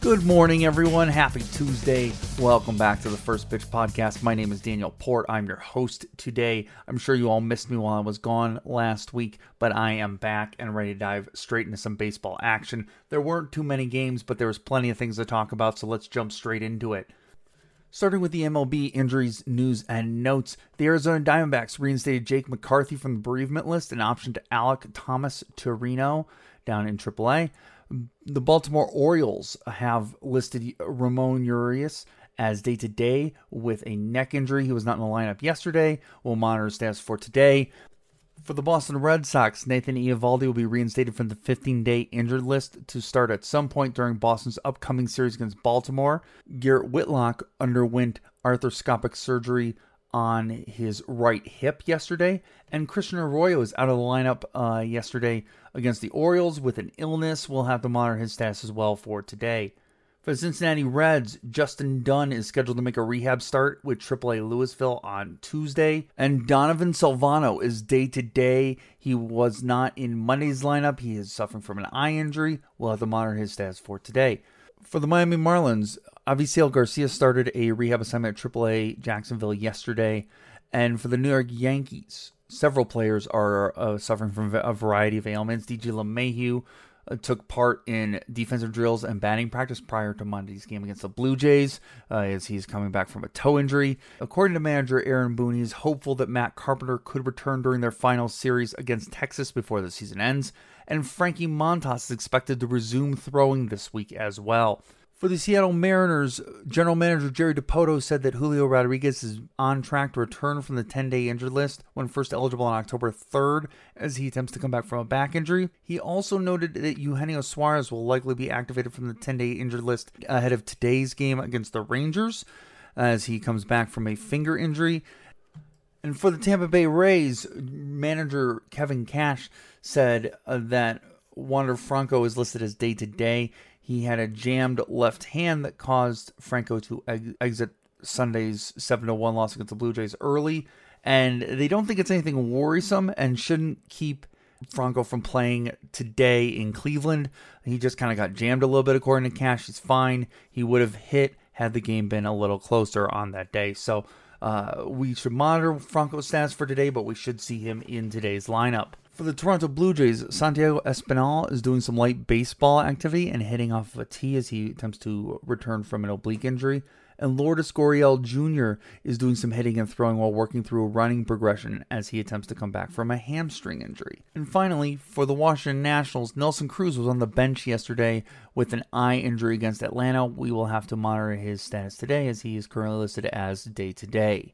Good morning, everyone. Happy Tuesday. Welcome back to the First Pitch Podcast. My name is Daniel Port. I'm your host today. I'm sure you all missed me while I was gone last week, but I am back and ready to dive straight into some baseball action. There weren't too many games, but there was plenty of things to talk about, so let's jump straight into it. Starting with the MLB injuries, news, and notes, the Arizona Diamondbacks reinstated Jake McCarthy from the bereavement list and optioned Alek Thomas to Reno down in AAA. The Baltimore Orioles have listed Ramon Urias as day to day with a neck injury. He was not in the lineup yesterday. We'll monitor status for today. For the Boston Red Sox, Nathan Eovaldi will be reinstated from the 15 day injured list to start at some point during Boston's upcoming series against Baltimore. Garrett Whitlock underwent arthroscopic surgery on his right hip yesterday, and Christian Arroyo is out of the lineup uh, yesterday against the Orioles with an illness. We'll have to monitor his status as well for today. For the Cincinnati Reds, Justin Dunn is scheduled to make a rehab start with AAA Louisville on Tuesday. And Donovan Solano is day to day. He was not in Monday's lineup. He is suffering from an eye injury. We'll have to monitor his status for today. For the Miami Marlins, Avisail Garcia started a rehab assignment at AAA Jacksonville yesterday. And for the New York Yankees, several players are uh, suffering from a variety of ailments. DJ LeMahieu uh, took part in defensive drills and batting practice prior to Monday's game against the Blue Jays, uh, as he's coming back from a toe injury. According to manager Aaron Boone, he's hopeful that Matt Carpenter could return during their final series against Texas before the season ends. And Frankie Montas is expected to resume throwing this week as well. For the Seattle Mariners, general manager Jerry Dipoto said that Julio Rodriguez is on track to return from the 10 day injured list when first eligible on October 3rd as he attempts to come back from a back injury. He also noted that Eugenio Suarez will likely be activated from the 10 day injured list ahead of today's game against the Rangers as he comes back from a finger injury. And for the Tampa Bay Rays, manager Kevin Cash said uh, that Wander Franco is listed as day to day. He had a jammed left hand that caused Franco to exit Sunday's 7 1 loss against the Blue Jays early. And they don't think it's anything worrisome and shouldn't keep Franco from playing today in Cleveland. He just kind of got jammed a little bit, according to Cash. He's fine. He would have hit had the game been a little closer on that day. So uh, we should monitor Franco's stats for today, but we should see him in today's lineup. For the Toronto Blue Jays, Santiago Espinal is doing some light baseball activity and hitting off of a tee as he attempts to return from an oblique injury. And Lourdes Gurriel Jr. is doing some hitting and throwing while working through a running progression as he attempts to come back from a hamstring injury. And finally, for the Washington Nationals, Nelson Cruz was on the bench yesterday with an eye injury against Atlanta. We will have to monitor his status today as he is currently listed as day to day.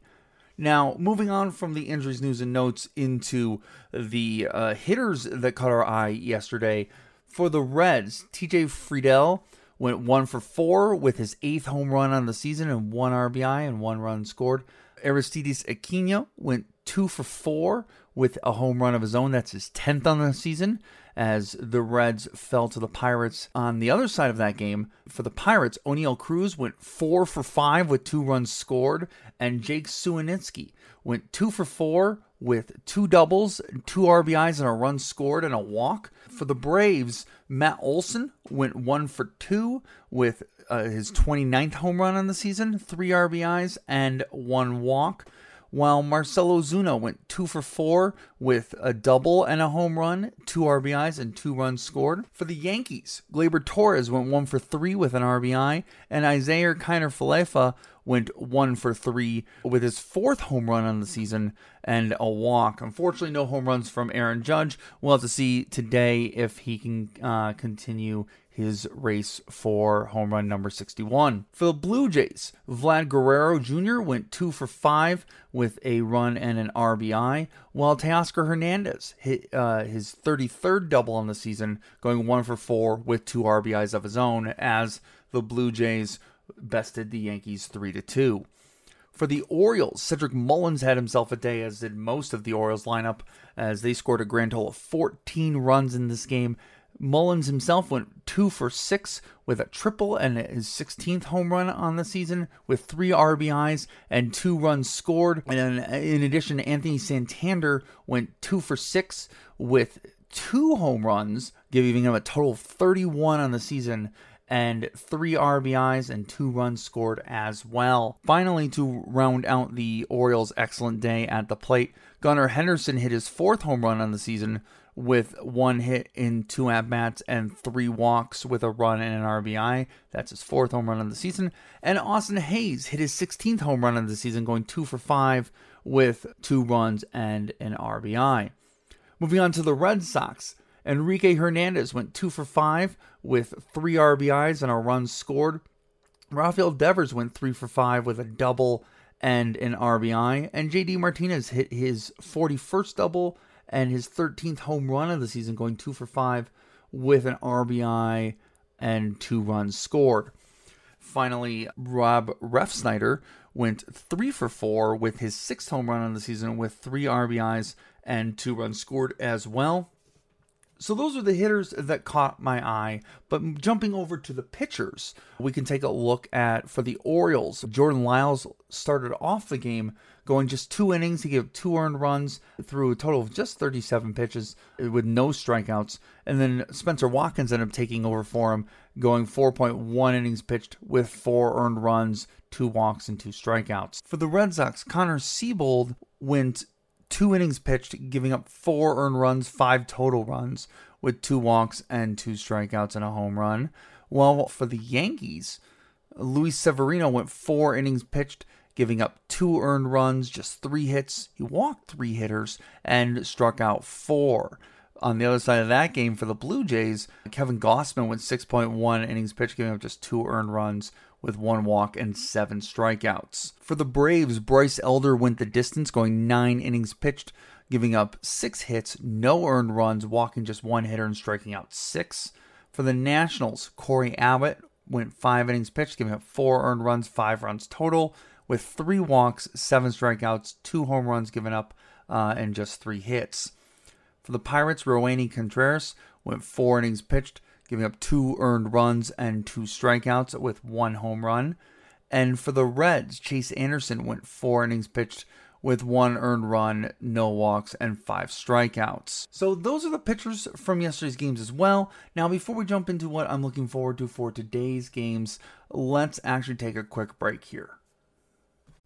Now, moving on from the injuries, news, and notes into the uh, hitters that caught our eye yesterday. For the Reds, TJ Friedl went one for four with his eighth home run on the season and one RBI and one run scored. Aristides Aquino went two for four with a home run of his own. That's his 10th on the season as the Reds fell to the Pirates. On the other side of that game, for the Pirates, Oneil Cruz went four for five with two runs scored, and Jake Suwinski went two for four with two doubles, two RBIs, and a run scored and a walk. For the Braves, Matt Olson went one for two with uh, his 29th home run on the season, three RBIs, and one walk while Marcell Ozuna went two for four with a double and a home run, two RBIs, and two runs scored. For the Yankees, Gleyber Torres went one for three with an RBI, and Isiah Kiner Falefa went one for three with his fourth home run on the season and a walk. Unfortunately, no home runs from Aaron Judge. We'll have to see today if he can uh, continue his race for home run number 61. For the Blue Jays, Vlad Guerrero Jr. went two for five with a run and an RBI, while Teoscar Hernandez hit uh, his 33rd double on the season, going one for four with two RBIs of his own as the Blue Jays bested the Yankees 3 to 2. For the Orioles, Cedric Mullins had himself a day, as did most of the Orioles lineup, as they scored a grand total of 14 runs in this game. Mullins himself went two for six with a triple and his 16th home run on the season with three RBIs and two runs scored. And uh, in addition, Anthony Santander went two for six with two home runs, giving him a total of 31 on the season and three RBIs and two runs scored as well. Finally, to round out the Orioles' excellent day at the plate, Gunnar Henderson hit his fourth home run on the season with one hit in two at bats and three walks with a run and an RBI. That's his fourth home run of the season. And Austin Hays hit his 16th home run of the season, going two for five with two runs and an RBI. Moving on to the Red Sox, Enrique Hernandez went two for five with three RBIs and a run scored. Rafael Devers went three for five with a double and an RBI. And JD Martinez hit his 41st double and his 13th home run of the season, going two for five with an RBI and two runs scored. Finally, Rob Refsnyder went three for four with his sixth home run of the season with three RBIs and two runs scored as well. So those are the hitters that caught my eye. But jumping over to the pitchers, we can take a look at for the Orioles. Jordan Lyles started off the game going just two innings. He gave two earned runs through a total of just 37 pitches eh, with no strikeouts. And then Spencer Watkins ended up taking over for him, going 4.1 innings pitched with four earned runs, two walks, and two strikeouts. For the Red Sox, Connor Seabold went two innings pitched, giving up four earned runs, five total runs, with two walks and two strikeouts and a home run. While for the Yankees, Luis Severino went four innings pitched, giving up two earned runs, just three hits. He walked three hitters and struck out four. On the other side of that game for the Blue Jays, Kevin Gausman went 6.1 innings pitched, giving up just two earned runs with one walk and seven strikeouts. For the Braves, Bryce Elder went the distance, going nine innings pitched, giving up six hits, no earned runs, walking just one hitter and striking out six. For the Nationals, Cory Abbott went five innings pitched, giving up four earned runs, five runs total, with three walks, seven strikeouts, two home runs given up, uh, and just three hits. For the Pirates, Roansy Contreras went four innings pitched, giving up two earned runs and two strikeouts with one home run. And for the Reds, Chase Anderson went four innings pitched with one earned run, no walks, and five strikeouts. So those are the pitchers from yesterday's games as well. Now, before we jump into what I'm looking forward to for today's games, let's actually take a quick break here.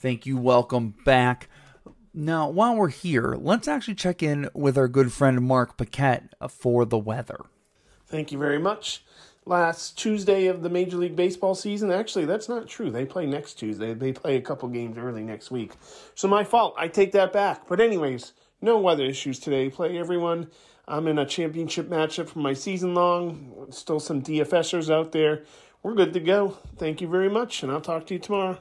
Thank you. Welcome back. Now, while we're here, let's actually check in with our good friend Mark Paquette for the weather. Thank you very much. Last Tuesday of the Major League Baseball season. Actually, that's not true. They play next Tuesday. They play a couple games early next week. So, my fault. I take that back. But, anyways, no weather issues today. Play everyone. I'm in a championship matchup for my season long. Still some DFSers out there. we're good to go. Thank you very much, and I'll talk to you tomorrow.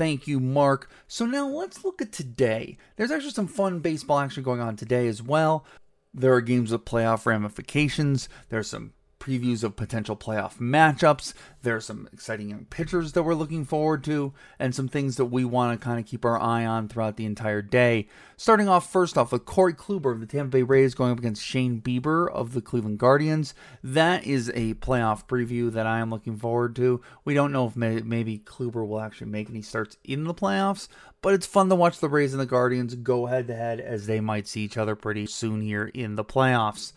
Thank you, Mark. So now let's look at today. There's actually some fun baseball action going on today as well. There are games with playoff ramifications. There's some previews of potential playoff matchups. There are some exciting young pitchers that we're looking forward to, and some things that we want to kind of keep our eye on throughout the entire day. Starting off first off with Corey Kluber of the Tampa Bay Rays going up against Shane Bieber of the Cleveland Guardians. That is a playoff preview that I am looking forward to. We don't know if may- maybe Kluber will actually make any starts in the playoffs, but it's fun to watch the Rays and the Guardians go head to head as they might see each other pretty soon here in the playoffs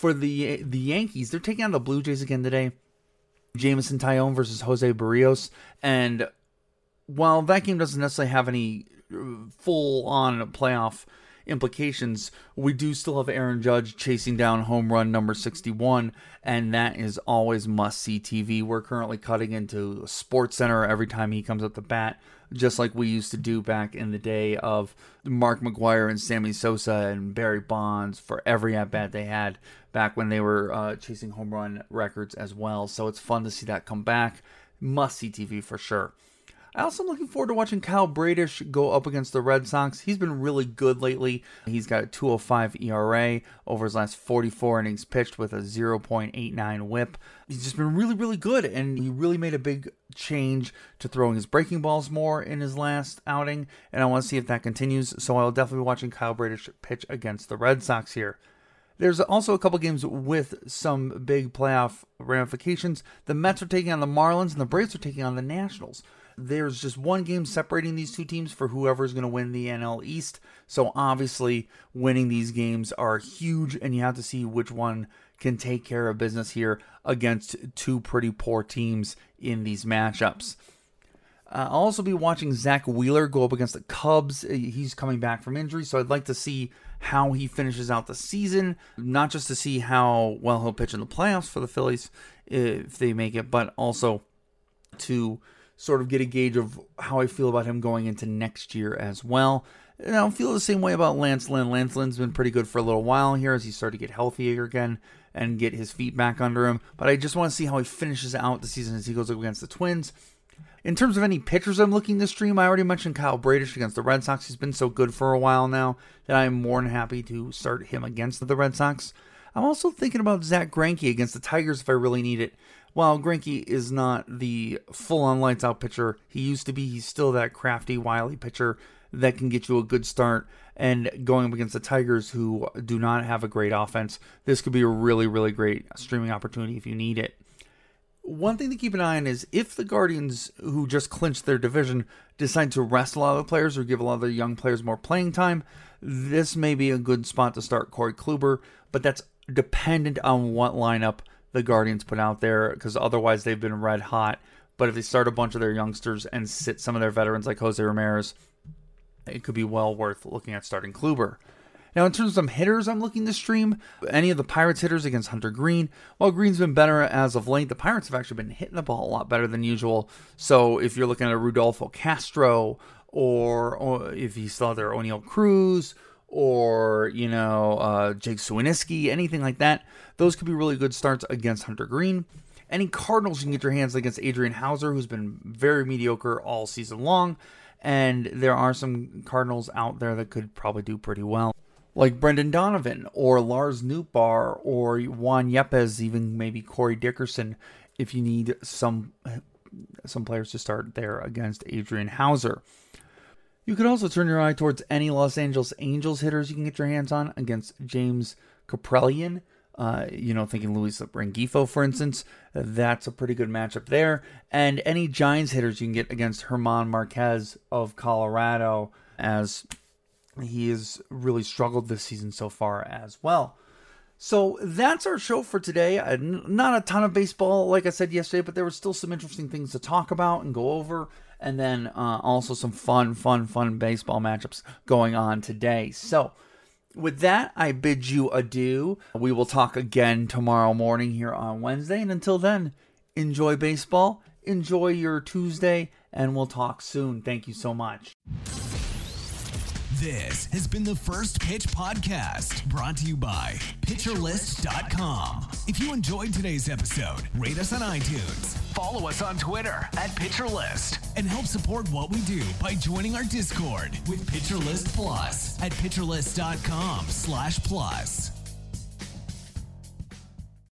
for the the Yankees, they're taking on the Blue Jays again today. Jameson Taillon versus Jose Berrios, and while that game doesn't necessarily have any full on playoff implications, we do still have Aaron Judge chasing down home run number 61, and that is always must see TV. We're currently cutting into Sports Center every time he comes up the bat, just like we used to do back in the day of Mark McGwire and Sammy Sosa and Barry Bonds for every at bat they had back when they were uh, chasing home run records as well. So it's fun to see that come back. Must see TV for sure. I also am looking forward to watching Kyle Bradish go up against the Red Sox. He's been really good lately. He's got a 205 ERA over his last 44 innings pitched with a 0.89 whip. He's just been really, really good, and he really made a big change to throwing his breaking balls more in his last outing, and I want to see if that continues. So I'll definitely be watching Kyle Bradish pitch against the Red Sox here. There's also a couple games with some big playoff ramifications. The Mets are taking on the Marlins, and the Braves are taking on the Nationals there's just one game separating these two teams for whoever's going to win the NL East. So obviously, winning these games are huge, and you have to see which one can take care of business here against two pretty poor teams in these matchups. Uh, I'll also be watching Zack Wheeler go up against the Cubs. He's coming back from injury, so I'd like to see how he finishes out the season, not just to see how well he'll pitch in the playoffs for the Phillies if they make it, but also to sort of get a gauge of how I feel about him going into next year as well. And I don't feel the same way about Lance Lynn. Lance Lynn's been pretty good for a little while here as he started to get healthier again and get his feet back under him. But I just want to see how he finishes out the season as he goes up against the Twins. In terms of any pitchers I'm looking to stream, I already mentioned Kyle Bradish against the Red Sox. He's been so good for a while now that I'm more than happy to start him against the Red Sox. I'm also thinking about Zack Greinke against the Tigers if I really need it while Greinke is not the full-on lights-out pitcher he used to be, he's still that crafty, wily pitcher that can get you a good start. And going up against the Tigers, who do not have a great offense, this could be a really, really great streaming opportunity if you need it. One thing to keep an eye on is if the Guardians, who just clinched their division, decide to rest a lot of the players or give a lot of the young players more playing time, this may be a good spot to start Corey Kluber, but that's dependent on what lineup the Guardians put out there because otherwise they've been red hot. But if they start a bunch of their youngsters and sit some of their veterans like Jose Ramirez, it could be well worth looking at starting Kluber. Now, in terms of some hitters, I'm looking to stream any of the Pirates hitters against Hunter Greene, While Greene's been better as of late, the Pirates have actually been hitting the ball a lot better than usual. So, if you're looking at a Rodolfo Castro, or, or if you still have their Oneil Cruz, or you know uh, Jake Suwinski, anything like that. Those could be really good starts against Hunter Greene. Any Cardinals you can get your hands against Adrian Houser, who's been very mediocre all season long, and there are some Cardinals out there that could probably do pretty well, like Brendan Donovan or Lars Nootbaar or Juan Yepez, even maybe Corey Dickerson, if you need some some players to start there against Adrian Houser. You could also turn your eye towards any Los Angeles Angels hitters you can get your hands on against James Kaprielian. Uh, you know, thinking Luis Rengifo, for instance, that's a pretty good matchup there. And any Giants hitters you can get against Herman Marquez of Colorado, as he has really struggled this season so far as well. So that's our show for today. Uh, not a ton of baseball, like I said yesterday, but there were still some interesting things to talk about and go over and then uh, also some fun, fun, fun baseball matchups going on today. So, with that, I bid you adieu. We will talk again tomorrow morning here on Wednesday. And until then, enjoy baseball, enjoy your Tuesday, and we'll talk soon. Thank you so much. This has been the First Pitch Podcast, brought to you by PitcherList.com. If you enjoyed today's episode, rate us on iTunes Follow us on Twitter at PitcherList and help support what we do by joining our Discord with Pitcher List Plus at pitcherlist.com slash plus.